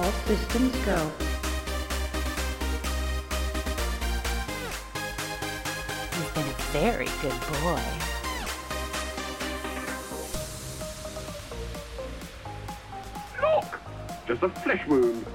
All systems go. You've been a very good boy. Look! Just a flesh wound.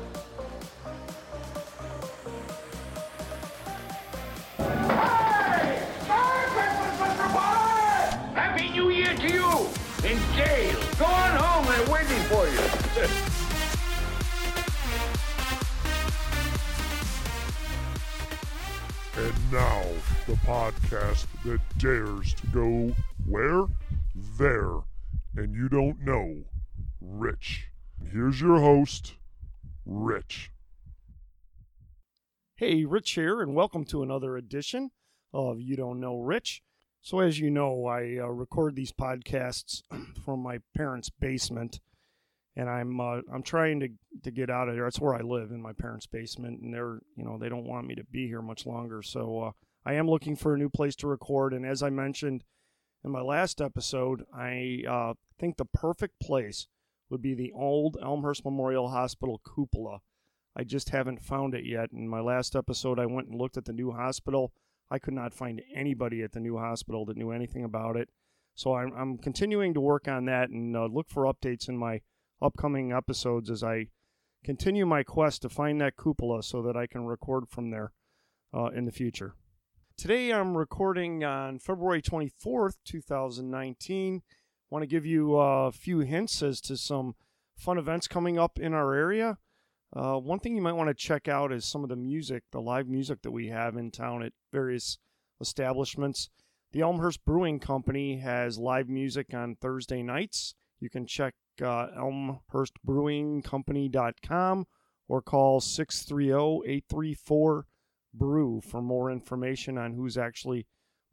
Podcast that dares to go where? There. And you don't know. Rich. Here's your host, Rich. Hey, Rich here, and welcome to another edition of You Don't Know Rich. So, as you know, I uh, record these podcasts from my parents' basement, and I'm uh, I'm trying to to get out of there. That's where I live in my parents' basement, and they're you know they don't want me to be here much longer. So uh, I am looking for a new place to record, and as I mentioned in my last episode, I uh, think the perfect place would be the old Elmhurst Memorial Hospital cupola. I just haven't found it yet. In my last episode, I went and looked at the new hospital. I could not find anybody at the new hospital that knew anything about it. So I'm, I'm continuing to work on that and uh, look for updates in my upcoming episodes as I continue my quest to find that cupola so that I can record from there uh, in the future. Today I'm recording on February 24th, 2019. Want to give you uh, a few hints as to some fun events coming up in our area. Uh, one thing you might want to check out is some of the music, the live music that we have in town at various establishments. The Elmhurst Brewing Company has live music on Thursday nights. You can check uh, elmhurstbrewingcompany.com or call 630-834-BREW for more information on who's actually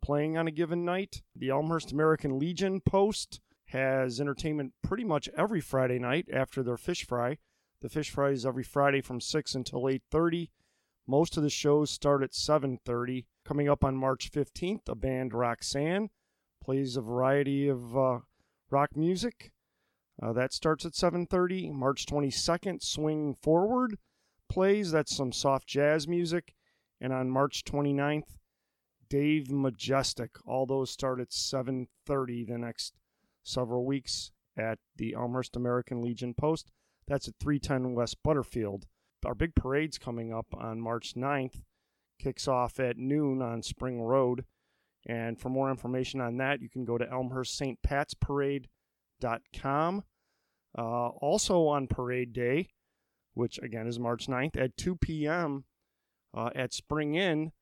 playing on a given night. The Elmhurst American Legion Post has entertainment pretty much every Friday night after their fish fry. The fish fry is every Friday from 6 until 8:30. Most of the shows start at 7:30. Coming up on March 15th, a band Roxanne plays a variety of uh, rock music. Uh, that starts at 7:30. March 22nd, Swing Forward plays. That's some soft jazz music. And on March 29th, Dave Majestic. All those start at 7:30 the next several weeks at the Elmhurst American Legion Post. That's at 310 West Butterfield. Our big parade's coming up on March 9th. Kicks off at noon on Spring Road. And for more information on that, you can go to elmhurststpatsparade.com. Uh, also on Parade Day, which again is March 9th, at 2 p.m. Uh, at Spring Inn,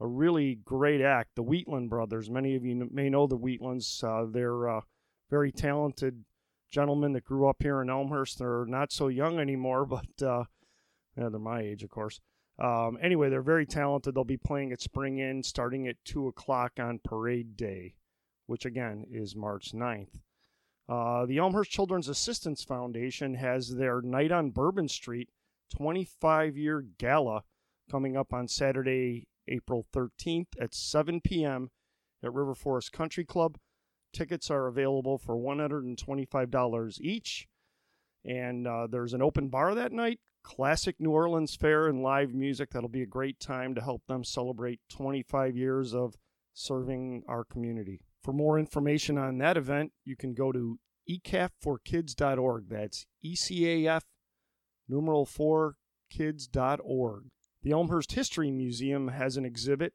a really great act, the Wheatland Brothers. Many of you may know the Wheatlands. Uh, they're uh, very talented gentlemen that grew up here in Elmhurst. They're not so young anymore, but uh, yeah, they're my age, of course. Um, anyway, they're very talented. They'll be playing at Spring Inn starting at 2 o'clock on Parade Day, which again is March 9th. Uh, the Elmhurst Children's Assistance Foundation has their Night on Bourbon Street 25 year gala coming up on Saturday, April 13th at 7 p.m. at River Forest Country Club. Tickets are available for $125 each. And uh, there's an open bar that night, classic New Orleans fare, and live music. That'll be a great time to help them celebrate 25 years of serving our community. For more information on that event, you can go to ecafforkids.org. That's ECAF numeral 4 kids.org. The Elmhurst History Museum has an exhibit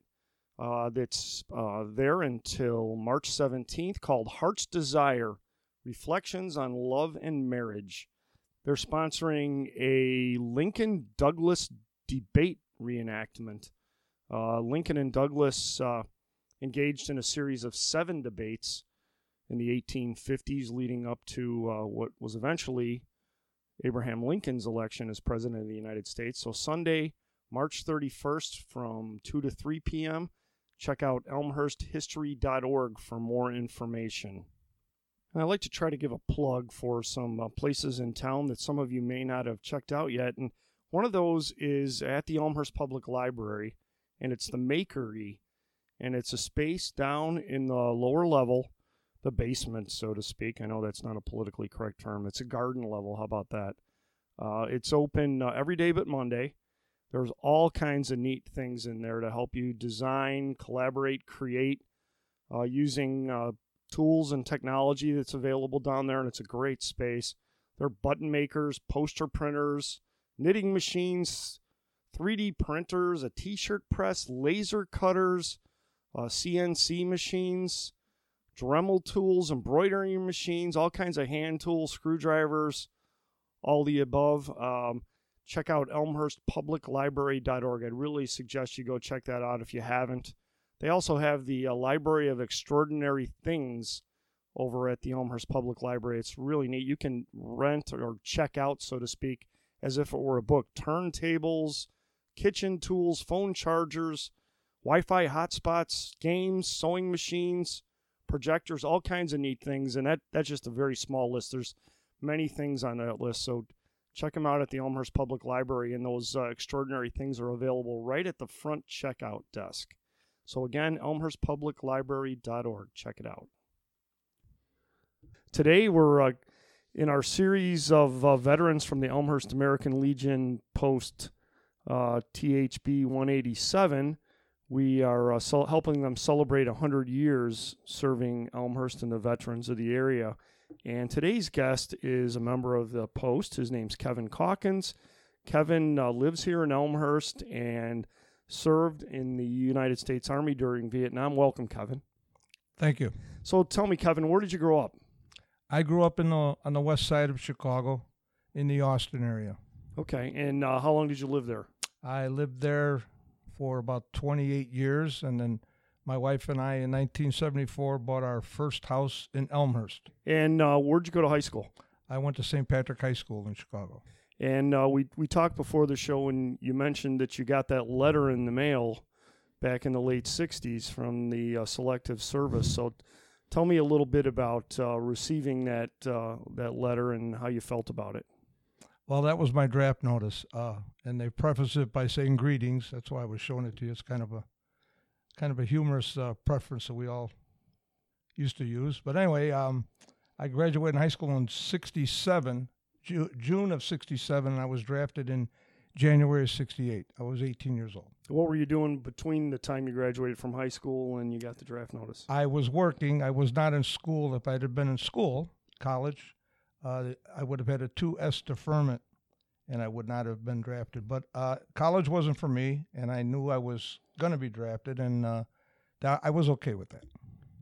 uh, that's uh, there until March 17th called Heart's Desire Reflections on Love and Marriage. They're sponsoring a Lincoln Douglas debate reenactment. Uh, Lincoln and Douglas uh, engaged in a series of seven debates in the 1850s, leading up to uh, what was eventually Abraham Lincoln's election as President of the United States. So, Sunday, March 31st from 2 to 3 p.m. Check out elmhursthistory.org for more information. And I'd like to try to give a plug for some uh, places in town that some of you may not have checked out yet. And one of those is at the Elmhurst Public Library, and it's the Makery. And it's a space down in the lower level, the basement, so to speak. I know that's not a politically correct term. It's a garden level. How about that? Uh, it's open uh, every day but Monday. There's all kinds of neat things in there to help you design, collaborate, create uh, using uh, tools and technology that's available down there, and it's a great space. There are button makers, poster printers, knitting machines, 3D printers, a t shirt press, laser cutters, uh, CNC machines, Dremel tools, embroidery machines, all kinds of hand tools, screwdrivers, all the above. Um, check out elmhurstpubliclibrary.org. I'd really suggest you go check that out if you haven't. They also have the uh, Library of Extraordinary Things over at the Elmhurst Public Library. It's really neat. You can rent or check out, so to speak, as if it were a book. Turntables, kitchen tools, phone chargers, Wi Fi hotspots, games, sewing machines, projectors, all kinds of neat things. And that, that's just a very small list. There's many things on that list. So check them out at the Elmhurst Public Library, and those uh, extraordinary things are available right at the front checkout desk. So again, elmhurstpubliclibrary.org. Check it out. Today we're uh, in our series of uh, veterans from the Elmhurst American Legion post uh, THB 187. We are uh, so helping them celebrate 100 years serving Elmhurst and the veterans of the area. And today's guest is a member of the post. His name's Kevin Calkins. Kevin uh, lives here in Elmhurst and served in the United States Army during Vietnam. Welcome, Kevin. Thank you. So tell me, Kevin, where did you grow up? I grew up in the on the west side of Chicago, in the Austin area. Okay, and uh, how long did you live there? I lived there for about 28 years, and then my wife and I, in 1974, bought our first house in Elmhurst. And uh, where'd you go to high school? I went to St. Patrick High School in Chicago. And uh, we we talked before the show, and you mentioned that you got that letter in the mail back in the late '60s from the uh, Selective Service. So, tell me a little bit about uh, receiving that uh, that letter and how you felt about it. Well, that was my draft notice, uh, and they preface it by saying greetings. That's why I was showing it to you. It's kind of a kind of a humorous uh, preference that we all used to use. But anyway, um, I graduated in high school in '67 Ju- June of 67, and I was drafted in January of 68. I was 18 years old. What were you doing between the time you graduated from high school and you got the draft notice? I was working. I was not in school. If I'd have been in school, college, uh, I would have had a 2S deferment and I would not have been drafted. But uh, college wasn't for me, and I knew I was going to be drafted, and uh, I was okay with that.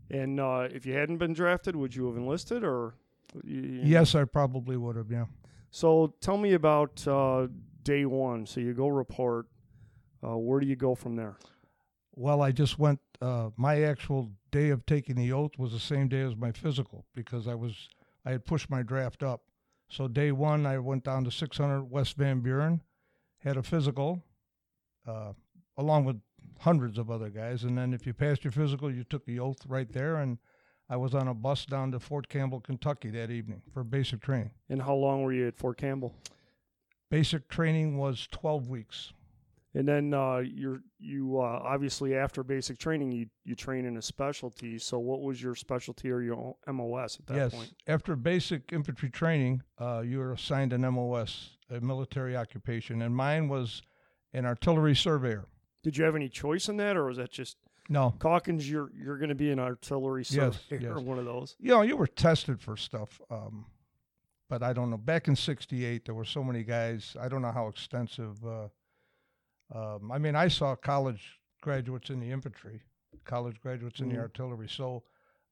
And uh, if you hadn't been drafted, would you have enlisted or? you- Yes, I probably would have, yeah. So tell me about uh, day one. So you go report. Uh, where do you go from there? Well, I just went. Uh, my actual day of taking the oath was the same day as my physical because I was I had pushed my draft up. So day one, I went down to 600 West Van Buren, had a physical, uh, along with hundreds of other guys. And then if you passed your physical, you took the oath right there. And I was on a bus down to Fort Campbell, Kentucky that evening for basic training. And how long were you at Fort Campbell? Basic training was 12 weeks. And then uh, you're you uh, obviously after basic training you you train in a specialty. So what was your specialty or your MOS at that yes. point? After basic infantry training, uh, you were assigned an MOS, a military occupation, and mine was an artillery surveyor. Did you have any choice in that, or was that just No, Calkins? You're you're going to be an artillery surveyor, Yes, yes. one of those. you know, you were tested for stuff, um, but I don't know. Back in '68, there were so many guys. I don't know how extensive. Um, I mean, I saw college graduates in the infantry, college graduates in Mhm. the artillery. So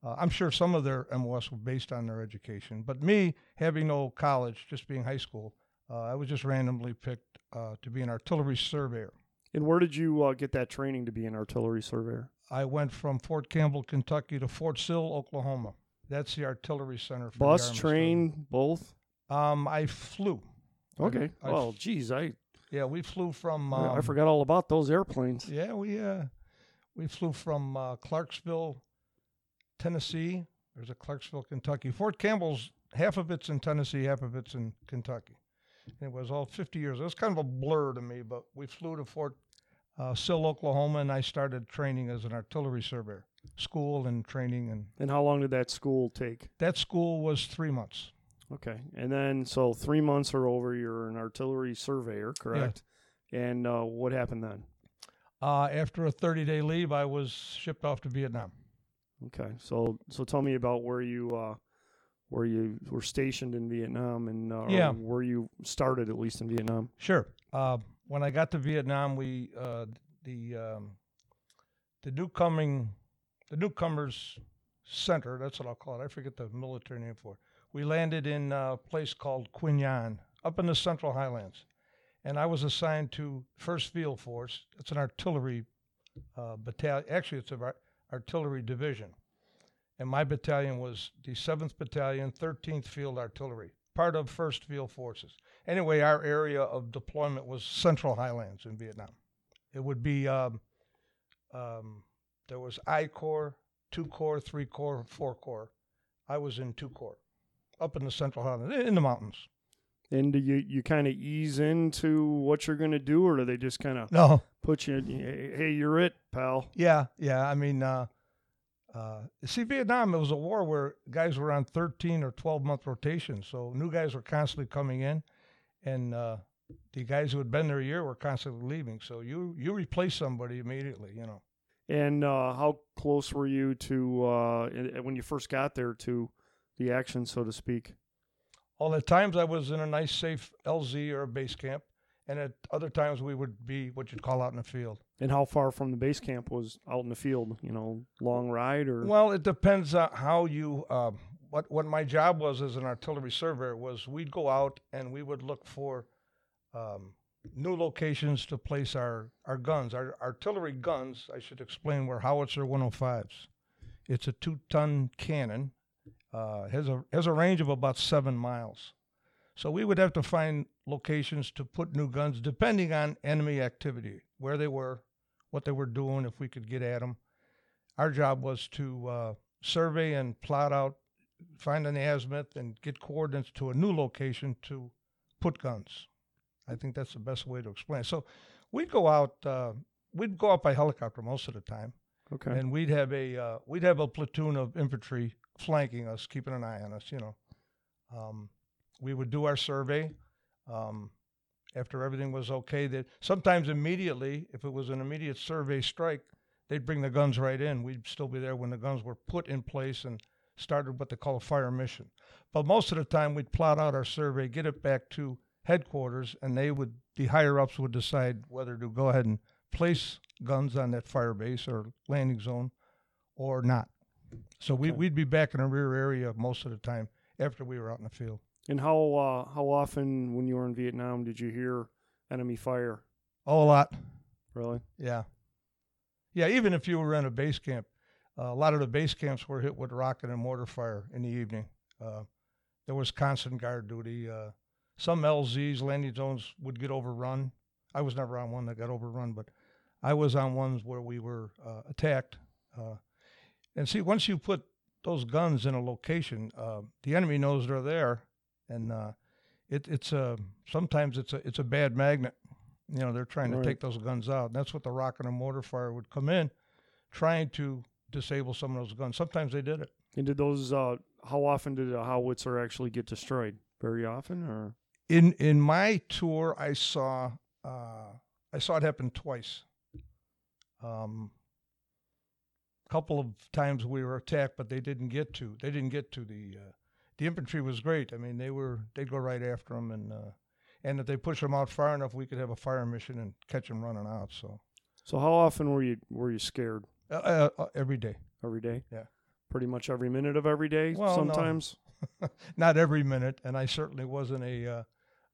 uh, I'm sure some of their MOS were based on their education. But me, having no college, just being high school, uh, I was just randomly picked uh, to be an artillery surveyor. And where did you uh, get that training to be an artillery surveyor? I went from Fort Campbell, Kentucky, to Fort Sill, Oklahoma. That's the artillery center. For the Bus, train, both. Um, I flew. Okay. I, well, geez, I yeah, we flew from. I Um, forgot all about those airplanes. Yeah, we uh, we flew from uh, Clarksville, Tennessee. There's a Clarksville, Kentucky. Fort Campbell's half of it's in Tennessee, half of it's in Kentucky. It was all 50 years. It was kind of a blur to me, but we flew to Fort uh, Sill, Oklahoma, and I started training as an artillery surveyor, school and training, and And how long did that school take? that school was three months. Okay, and then so three months are over. You're an artillery surveyor, correct? And uh, what happened then? Uh, after a 30 day leave, I was shipped off to Vietnam. Okay, so so tell me about where you uh, where you were stationed in Vietnam and uh, Yeah. where you started at least in Vietnam. Sure. Uh, when I got to Vietnam, we uh, the um, the newcoming the newcomers center. That's what I'll call it. I forget the military name for it. We landed in a place called Qui Nhon, up in the Central Highlands, and I was assigned to First Field Force. It's an artillery uh, battalion. Actually, it's an ar- artillery division, and my battalion was the Seventh Battalion, Thirteenth Field Artillery, part of First Field Forces anyway, our area of deployment was Central Highlands in Vietnam. It would be um, um, there was I Corps, two Corps, three Corps, four Corps. I was in two core, up in the Central Highlands, in the mountains. And do you you kind of ease into what you're going to do, or do they just kind of No, put you? Hey, hey, you're it, pal. yeah, yeah. I mean, uh, uh, see, Vietnam. It was a war where guys were on thirteen or twelve month rotations, so new guys were constantly coming in, and uh, the guys who had been there a year were constantly leaving. So you you replace somebody immediately, you know. And uh, how close were you to uh, when you first got there to the action, so to speak? All at times I was in a nice, safe LZ or a base camp, and at other times we would be what you'd call out in the field. And how far from the base camp was out in the field? You know, long ride or Well, it depends on how you. Uh, what what my job was as an artillery surveyor was we'd go out and we would look for um, new locations to place our our guns. Our artillery guns, I should explain, were howitzer 105s. It's a two-ton cannon. Uh, has a has a range of about seven miles. So we would have to find locations to put new guns, depending on enemy activity, where they were, what they were doing, if we could get at them. Our job was to uh, survey and plot out, find an azimuth, and get coordinates to a new location to put guns. I think that's the best way to explain. it. So we'd go out. Uh, we'd go out by helicopter most of the time, okay? and we'd have a uh, we'd have a platoon of infantry flanking us, keeping an eye on us. You know, um, we would do our survey. Um, after everything was okay, that sometimes immediately, if it was an immediate survey strike, they'd bring the guns right in. We'd still be there when the guns were put in place and started what they call a fire mission. But most of the time, we'd plot out our survey, get it back to headquarters, and they would, the higher ups would decide whether to go ahead and place guns on that fire base or landing zone or not. So we, Okay. we'd be back in a rear area most of the time after we were out in the field. And how uh, how often when you were in Vietnam did you hear enemy fire? Oh, a lot. Really? Yeah. Yeah, even if you were in a base camp, uh, a lot of the base camps were hit with rocket and mortar fire in the evening. Uh, there was constant guard duty. Uh, some LZs, landing zones, would get overrun. I was never on one that got overrun, but I was on ones where we were uh, attacked. Uh, and see, once you put those guns in a location, uh, the enemy knows they're there, and uh, it, it's a sometimes it's a it's a bad magnet. You know, they're trying to take those guns out. That's what the rocket and mortar fire would come in, trying to disable some of those guns. Sometimes they did it. And did those? Uh, how often did a howitzer actually get destroyed? Very often, or In in my tour, I saw uh, I saw it happen twice. Um, couple of times we were attacked, but they didn't get to. They didn't get to the. Uh, the infantry was great. I mean, they were they'd go right after them, and uh, and if they push them out far enough, we could have a fire mission and catch them running out. So so? How often were you were you scared? uh, uh, uh, every day. Every day? Yeah. Pretty much every minute of every day. Well, no. sometimes. not every minute, and I certainly wasn't a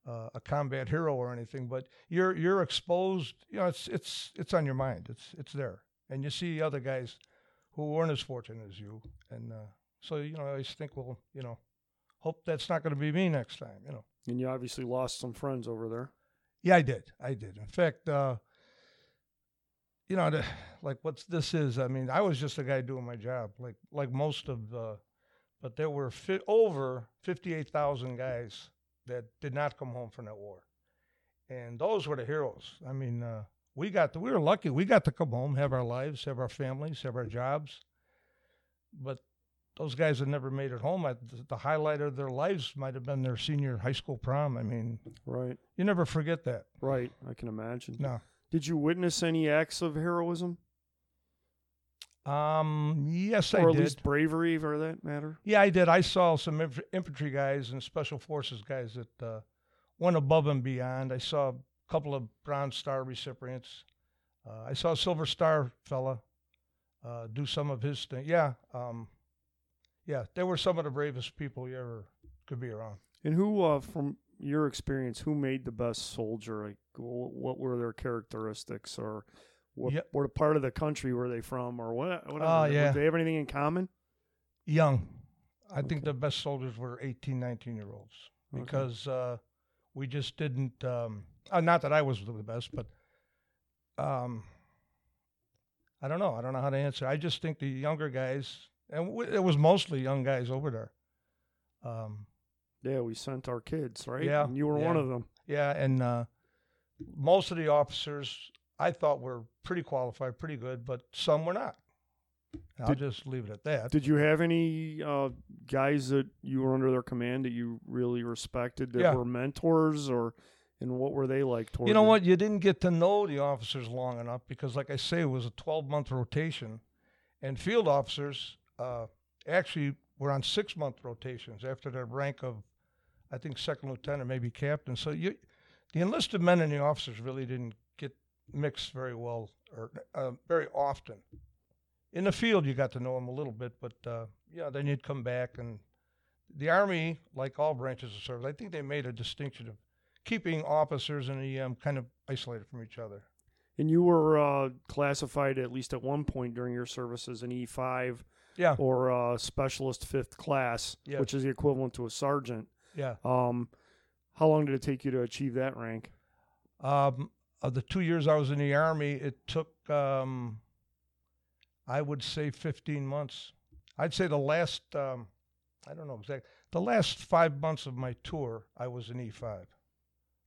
uh, uh, a combat hero or anything. But you're you're exposed. You know, it's it's it's on your mind. It's it's there, and you see other guys who weren't as fortunate as you, and uh, so you know, I always think, well, you know, hope that's not going to be me next time. You know. And you obviously lost some friends over there. Yeah, I did. I did. In fact, uh, you know, the, like what's this is. I mean, I was just a guy doing my job, like like most of the, but there were fi- over fifty-eight thousand guys that did not come home from that war, and those were the heroes. I mean, uh, we got to, we were lucky. We got to come home, have our lives, have our families, have our jobs, but those guys had never made it home. I, the, the highlight of their lives might have been their senior high school prom. I mean, Right. you never forget that. Right. I can imagine. No. Did you witness any acts of heroism? Um, yes, or I at did. least bravery for that matter? Yeah, I did. I saw some inf- infantry guys and special forces guys that uh, went above and beyond. I saw a couple of Bronze Star recipients. Uh, I saw a Silver Star fella uh, do some of his thing. Yeah, um, yeah, they were some of the bravest people you ever could be around. And who, uh, from your experience, who made the best soldier? Like, what were their characteristics, or what, Yeah. what part of the country were they from, or what? Whatever. Oh, yeah. Did they have anything in common? Young. I think the best soldiers were 18, 19 year olds Okay. because uh, we just didn't. Um, uh, not that I was the best, but um, I don't know. I don't know how to answer. I just think the younger guys, and w- it was mostly young guys over there. Um, Yeah, we sent our kids, right? Yeah, And you were one of them. yeah, and uh, most of the officers I thought were pretty qualified, pretty good, but some were not. I'll Did- just leave it at that. Did you have any uh, guys that you were under their command that you really respected that Yeah. were mentors, or and what were they like You know what? You didn't get to know the officers long enough because, like I say, it was a 12 month rotation, and field officers uh, actually were on six month rotations after their rank of, I think, second lieutenant, maybe captain. So you, the enlisted men and the officers really didn't mixed very well or uh, very often. In the field, you got to know them a little bit, but uh, yeah, then you'd come back and the army, like all branches of service, I think they made a distinction of keeping officers and EM kind of isolated from each other. And you were uh, classified at least at one point during your service as an E5 Yeah, or uh, specialist fifth class, Yes. which is the equivalent to a sergeant. yeah. Um, how long did it take you to achieve that rank? Um, of the two years I was in the army, it took, um, I would say, 15 months. I'd say the last, um, I don't know exactly, the last five months of my tour, I was an E5.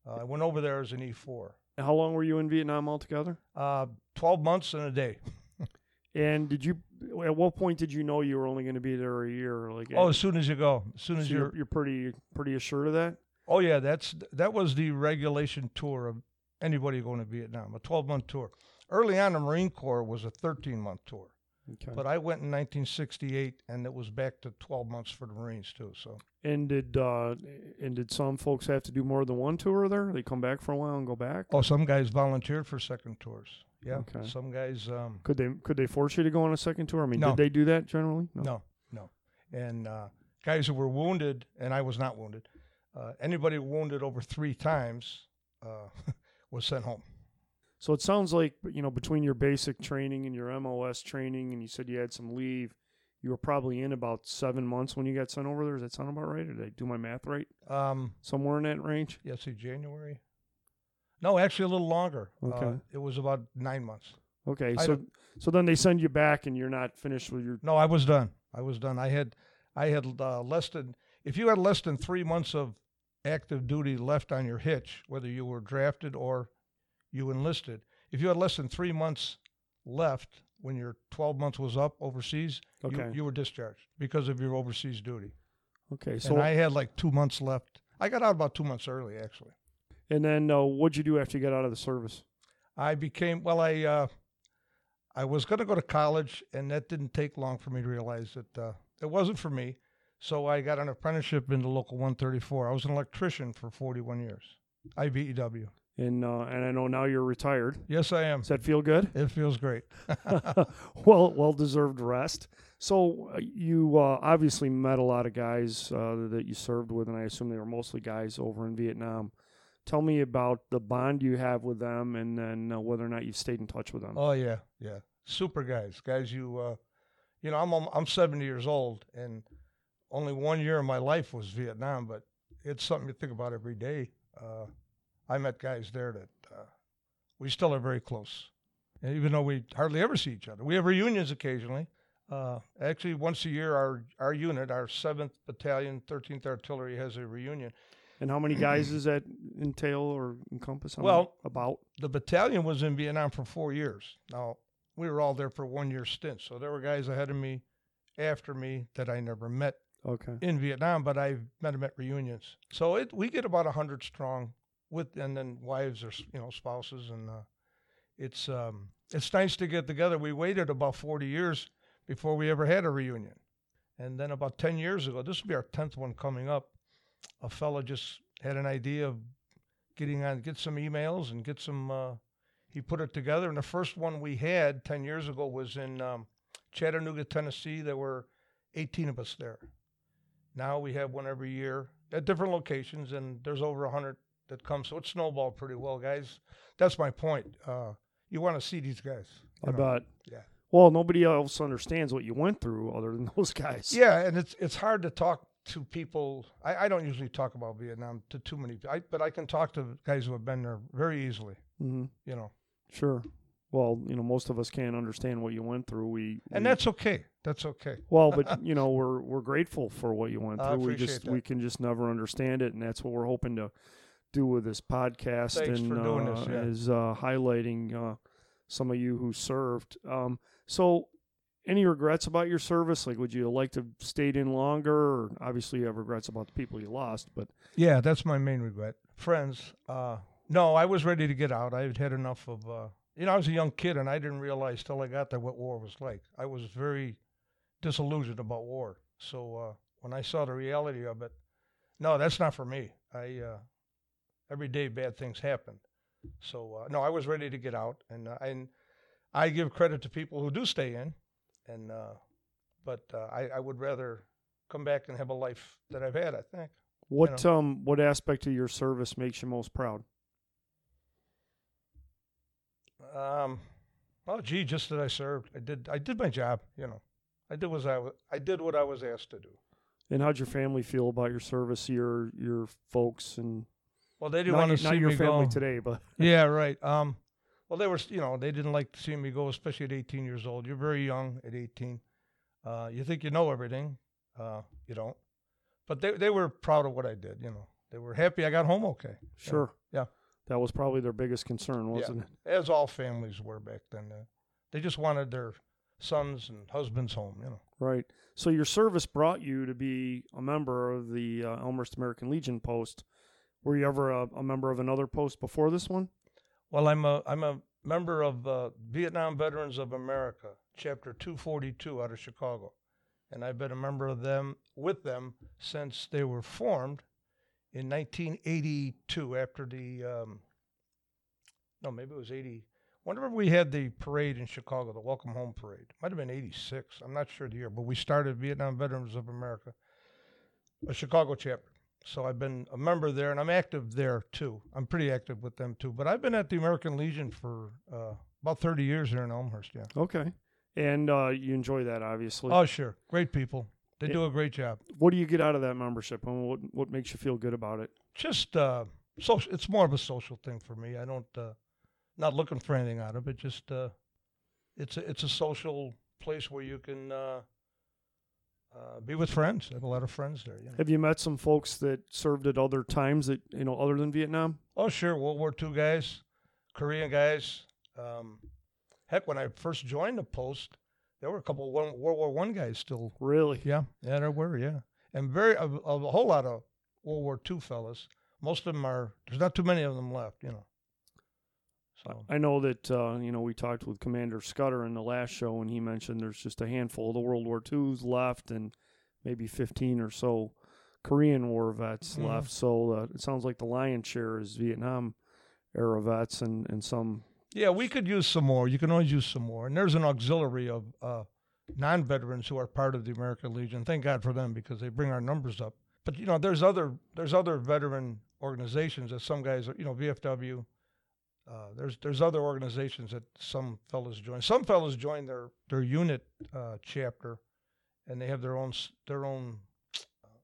Uh, I went over there as an E4. How long were you in Vietnam altogether? Uh, 12 months and a day. And did you? At what point did you know you were only going to be there a year? Like, Oh, as soon as you go, as soon so as you're, you're pretty pretty assured of that. Oh yeah, that's that was the regulation tour of anybody going to Vietnam, a 12 month tour. Early on, the Marine Corps was a 13 month tour, Okay. but I went in 1968, and it was back to 12 months for the Marines too. So And did uh, and did some folks have to do more than one tour there? They come back for a while and go back. oh, some guys volunteered for second tours. Yeah, Okay. some guys. Um, Could they could they force you to go on a second tour? I mean, No. did they do that generally? no, no, and uh, guys who were wounded, and I was not wounded. Uh, anybody wounded over three times uh, was sent home. So it sounds like you know between your basic training and your MOS training, and you said you had some leave. You were probably in about seven months when you got sent over there. Does that sound about right? Or did I do my math right? Um, Somewhere in that range. yeah, see, January. No, actually, a little longer. Uh, Okay. it was about nine months. Okay, I so don't- so then they send you back, and you're not finished with your. No, I was done. I was done. I had, I had uh, less than. If you had less than three months of active duty left on your hitch, whether you were drafted or you enlisted, if you had less than three months left when your 12 months was up overseas, you, you were discharged because of your overseas duty. Okay, so and I had like two months left. I got out about two months early, actually. and then uh, what'd you do after you got out of the service? I became well. I uh, I was going to go to college, and that didn't take long for me to realize that uh, it wasn't for me. So I got an apprenticeship in the local 134. I was an electrician for 41 years. IBEW. And uh, and I know now you're retired. Yes, I am. Does that feel good? It feels great. well, well deserved rest. So uh, you uh, obviously met a lot of guys uh, that you served with, and I assume they were mostly guys over in Vietnam. Tell me about the bond you have with them, and then uh, whether or not you've stayed in touch with them. Oh yeah, yeah. Super guys, guys. You, uh, you know, I'm I'm 70 years old, and only one year of my life was Vietnam, but it's something you think about every day. Uh, I met guys there that uh, we still are very close, and even though we hardly ever see each other, we have reunions occasionally. Uh, actually, once a year, our our unit, our Seventh Battalion, 13th Artillery, has a reunion. And how many guys does that entail or encompass? How Well- about the battalion was in Vietnam for four years. Now we were all there for one year stints, so there were guys ahead of me after me that I never met Okay. in Vietnam, but I've met them at reunions. So it we get about hundred strong with, and then wives or you know spouses, and uh, it's um, it's nice to get together. We waited about forty years before we ever had a reunion, and then about ten years ago, this will be our tenth one coming up. A fella just had an idea of getting on, get some emails and get some. Uh, he put it together, and the first one we had ten years ago was in um, Chattanooga, Tennessee. There were eighteen of us there. Now we have one every year at different locations, and there's over a hundred that come. So it snowballed pretty well, guys. That's my point. Uh, you want to see these guys. I know. bet. Yeah. Well, nobody else understands what you went through other than those guys. Yeah, and it's it's hard to talk to people. I, I don't usually talk about Vietnam to too many, I, but I can talk to guys who have been there very easily. hmm You know, Sure. Well, you know, most of us can't understand what you went through. We and we- that's okay. That's okay. well, but you know, we're we're grateful for what you went I through. we appreciate just that. we can just never understand it, and that's what we're hoping to do with this podcast Thanks and for doing uh, this, yeah. is uh, highlighting uh, some of you who served. Um, so, any regrets about your service? Like, would you like to have stayed in longer? Or obviously, you have regrets about the people you lost, but Yeah, that's my main regret. Friends, uh, no, I was ready to get out. I had had enough of, uh, you know, I was a young kid and I didn't realize till I got there what war was like. I was very disillusioned about war. So uh, when I saw the reality of it, no, that's not for me. I uh, every day bad things happen. So uh, no, I was ready to get out, and uh, and I give credit to people who do stay in, and uh, but uh, I, I would rather come back and have a life that I've had. I think. what um what aspect of your service makes you most proud? Um, oh, gee, just that I served. I did. I did my job. You know, I did was I. wa- I did what I was asked to do. And how'd your family feel about your service? Your your folks and Well, they didn't want to not see your me family go. today, but Yeah, right. Um, well, they were. You know, they didn't like seeing me go, especially at 18 years old. You're very young at 18. Uh, you think you know everything. Uh, you don't. But they they were proud of what I did. You know, they were happy I got home okay. sure, Yeah. that was probably their biggest concern, wasn't it? As all families were back then. Uh, they just wanted their sons and husbands home. You know. Right. So your service brought you to be a member of the uh, Elmhurst American Legion post. Were you ever a, a member of another post before this one? Well, I'm a I'm a member of uh, Vietnam Veterans of America, Chapter 242 out of Chicago, and I've been a member of them with them since they were formed in 1982. After the um, no, maybe it was 80. Whenever we had the parade in Chicago, the Welcome Home Parade, might have been 86. I'm not sure the year, but we started Vietnam Veterans of America, a Chicago chapter. So I've been a member there, and I'm active there too. I'm pretty active with them too. But I've been at the American Legion for uh, about 30 years here in Elmhurst. Yeah. Okay. And uh, you enjoy that, obviously. Oh, sure. Great people. They Yeah. do a great job. what do you get out of that membership, and what what makes you feel good about it? Just uh, social. It's more of a social thing for me. I don't. Uh, not looking for anything out of it. Just uh, it's a, it's a social place where you can uh, uh, be with friends. I have a lot of friends there. You know. Have you met some folks that served at other times that you know other than Vietnam? Oh, sure. World War II guys, Korean guys. Um, heck, when I first joined the post, there were a couple of World War One guys still. Really? Yeah, yeah, there were. Yeah, and very a, a whole lot of World War II fellas. Most of them are. There's not too many of them left. You know. So I know that uh, you know we talked with Commander Scudder in the last show, and he mentioned there's just a handful of the World War II's left, and maybe 15 or so Korean War vets Mhm. left. So uh, it sounds like the lion's share is Vietnam era vets, and and some. yeah, we could use some more. You can always use some more. And there's an auxiliary of uh, non-veterans who are part of the American Legion. Thank God for them because they bring our numbers up. But you know, there's other there's other veteran organizations that some guys are. You know, VFW. Uh, there's there's other organizations that some fellows join. Some fellows join their their unit uh, chapter, and they have their own their own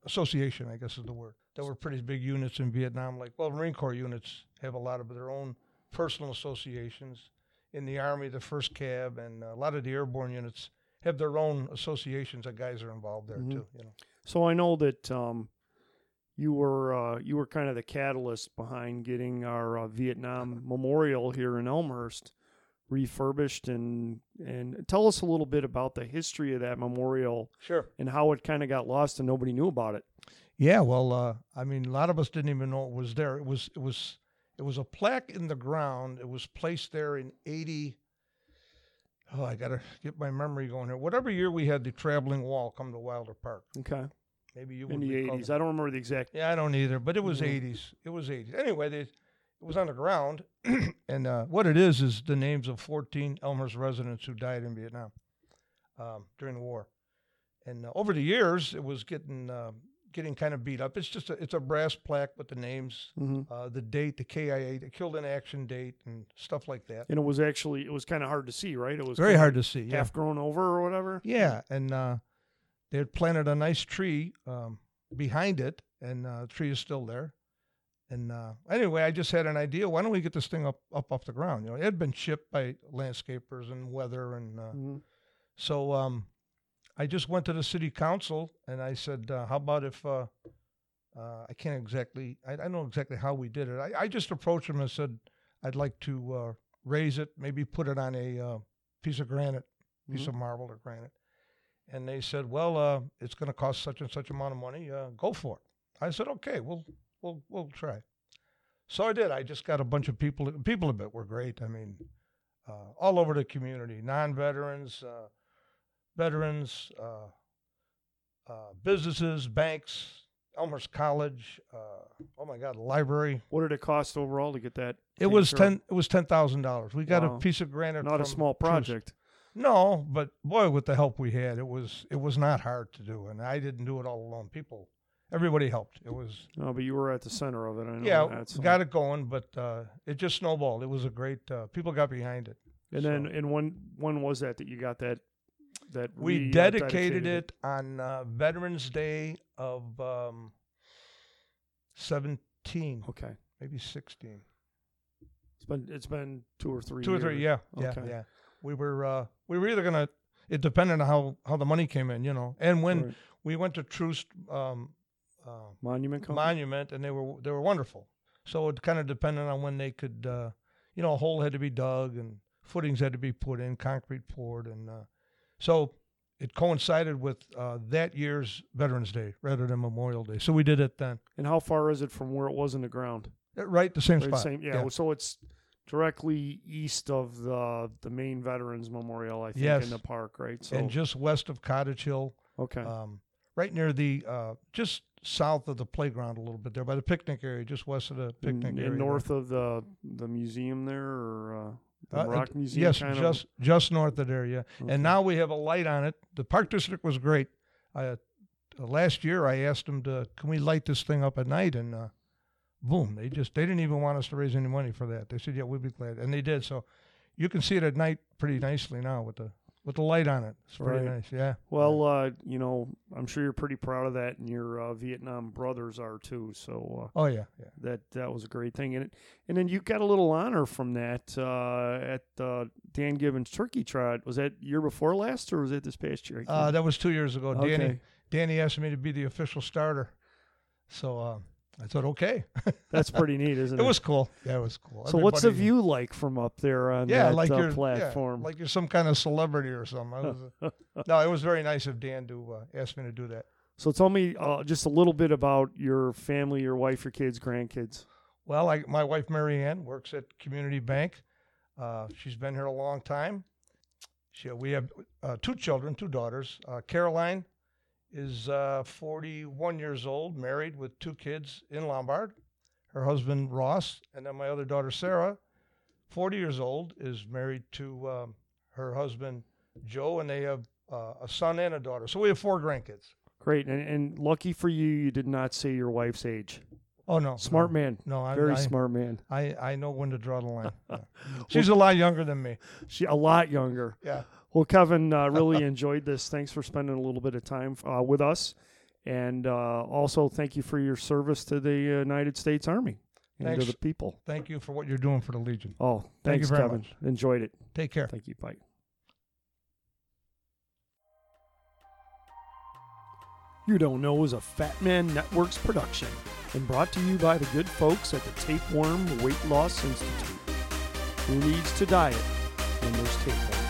association. I guess is the word. There were pretty big units in Vietnam. Like well, Marine Corps units have a lot of their own personal associations. In the Army, the First Cav and a lot of the airborne units have their own associations that guys are involved there Mhm. too. You know. So I know that um, you were uh, you were kind of the catalyst behind getting our uh, Vietnam Memorial here in Elmhurst refurbished and and tell us a little bit about the history of that memorial Sure. and how it kind of got lost and nobody knew about it. Yeah, well, uh, I mean, a lot of us didn't even know it was there. It was, it was, it was a plaque in the ground. It was placed there in eighty. Oh, I gotta get my memory going here. Whatever year we had the traveling wall come to Wilder Park, Okay. Maybe you In the eighties. I don't remember the exact Yeah, I don't either, but it was Yeah. eighties. It was eighties. Anyway, they, it was on the ground, and uh, what it is is the names of fourteen Elmhurst residents who died in Vietnam um, during the war. And uh, over the years, it was getting uh, getting kind of beat up. It's just a, it's a brass plaque with the names, Mhm. uh, the date, the KIA, the killed in action date, and stuff like that. and it was actually it was kind of hard to see, right? It was Very hard to see. Yeah. half grown over or whatever. Yeah, and uh, they had planted a nice tree um, behind it, and uh, the tree is still there. And uh, anyway, I just had an idea. Why don't we get this thing up up off the ground? You know, it had been chipped by landscapers and weather, and uh, Mhm. so um, I just went to the city council and I said, uh, "How about if uh, uh, I can't exactly, I, I don't know exactly how we did it. I, I just approached them and said, I'd like to uh, raise it, maybe put it on a uh, piece of granite, piece Mhm. of marble or granite." And they said, "Well, uh, it's going to cost such and such amount of money. Uh, go for it." I said, "Okay, we'll we'll we'll try." So I did. I just got a bunch of people. People a bit were great. I mean, uh, all over the community, non-veterans, uh, veterans, uh, uh, businesses, banks, Elmhurst College. Uh, oh my God, library. What did it cost overall to get that? It was ten. It was ten thousand dollars. We got Wow. a piece of granite. Not a small project. No, but boy, with the help we had, it was it was not hard to do, and I didn't do it all alone. People, everybody helped. It was No, but you were at the center of it. I know yeah, that. so- got it going, but uh, it just snowballed. It was a great. Uh, people got behind it. And then, and when when was that that you got that? That we re- uh, dedicated it on uh, Veterans Day of um, seventeen, Okay, maybe sixteen, it's been it's been two or three. two or three. years. Yeah, yeah, yeah. We were uh, we were either gonna. It depended on how how the money came in, you know, and when Right. we went to Troost um, uh, Monument Company. Monument, and they were they were wonderful. So it kind of depended on when they could, uh, you know, a hole had to be dug and footings had to be put in, concrete poured, and uh, so it coincided with uh, that year's Veterans Day rather than Memorial Day. So we did it then, and how far is it from where it was in the ground? Uh, right, the same Right, spot. same- yeah, So it's directly east of the the main Veterans Memorial, I think, Yes. in the park, right? So and just west of Cottage Hill, okay, um, right near the uh, just south of the playground a little bit there by the picnic area, just west of the picnic and, area. and north of the the museum there, or uh, the Uh, Rock Museum. Yes, just just north of there, yeah. Okay. And now we have a light on it. The park district was great. I, uh, last year, I asked them to, can we light this thing up at night? And uh, boom, they just they didn't even want us to raise any money for that. They said, yeah, we'd be glad, and they did. So you can see it at night pretty nicely now with the with the light on it. It's pretty Right. nice, yeah. Well, uh, you know, I'm sure you're pretty proud of that, and your uh, Vietnam brothers are too. So uh, oh yeah, yeah. that that was a great thing, and it, and then you got a little honor from that uh, at uh, Dan Gibbons Turkey Trot. Was that year before last, or was it this past year? Uh, that was two years ago. Danny okay, Danny asked me to be the official starter, so uh, I thought, okay. that's pretty neat, isn't it? it was cool. Yeah, it was cool. So, what's the view like from up there on yeah, that like uh, you're platform? Yeah, like you're some kind of celebrity or something. Was, no, it was very nice of Dan to uh, ask me to do that. so, tell me uh, just a little bit about your family, your wife, your kids, grandkids. Well, I, my wife Marianne works at Community Bank. Uh, she's been here a long time. She, we have uh, two children, two daughters. Uh, Caroline is uh, 41 years old, married with two kids in Lombard. Her husband Ross, and then my other daughter Sarah, 40 years old, is married to um, her husband Joe, and they have uh, a son and a daughter. So we have four grandkids. Great, and, and lucky for you, you did not say your wife's age. Oh no, Smart no, man, No, I, very I, smart man. I, I know when to draw the line. Yeah. She's a lot younger than me. She a lot younger. Yeah. Well, Kevin, uh, really enjoyed this. Thanks for spending a little bit of time uh, with us, and uh, also thank you for your service to the United States Army and Thanks. to the people. Thank you for what you're doing for the Legion. Oh, Thank you thanks, very Kevin. much. Enjoyed it. Take care. Thank you. Bye. You Don't Know is a Fat Man Networks production and brought to you by the good folks at the Tapeworm Weight Loss Institute. Who needs to diet when there's care.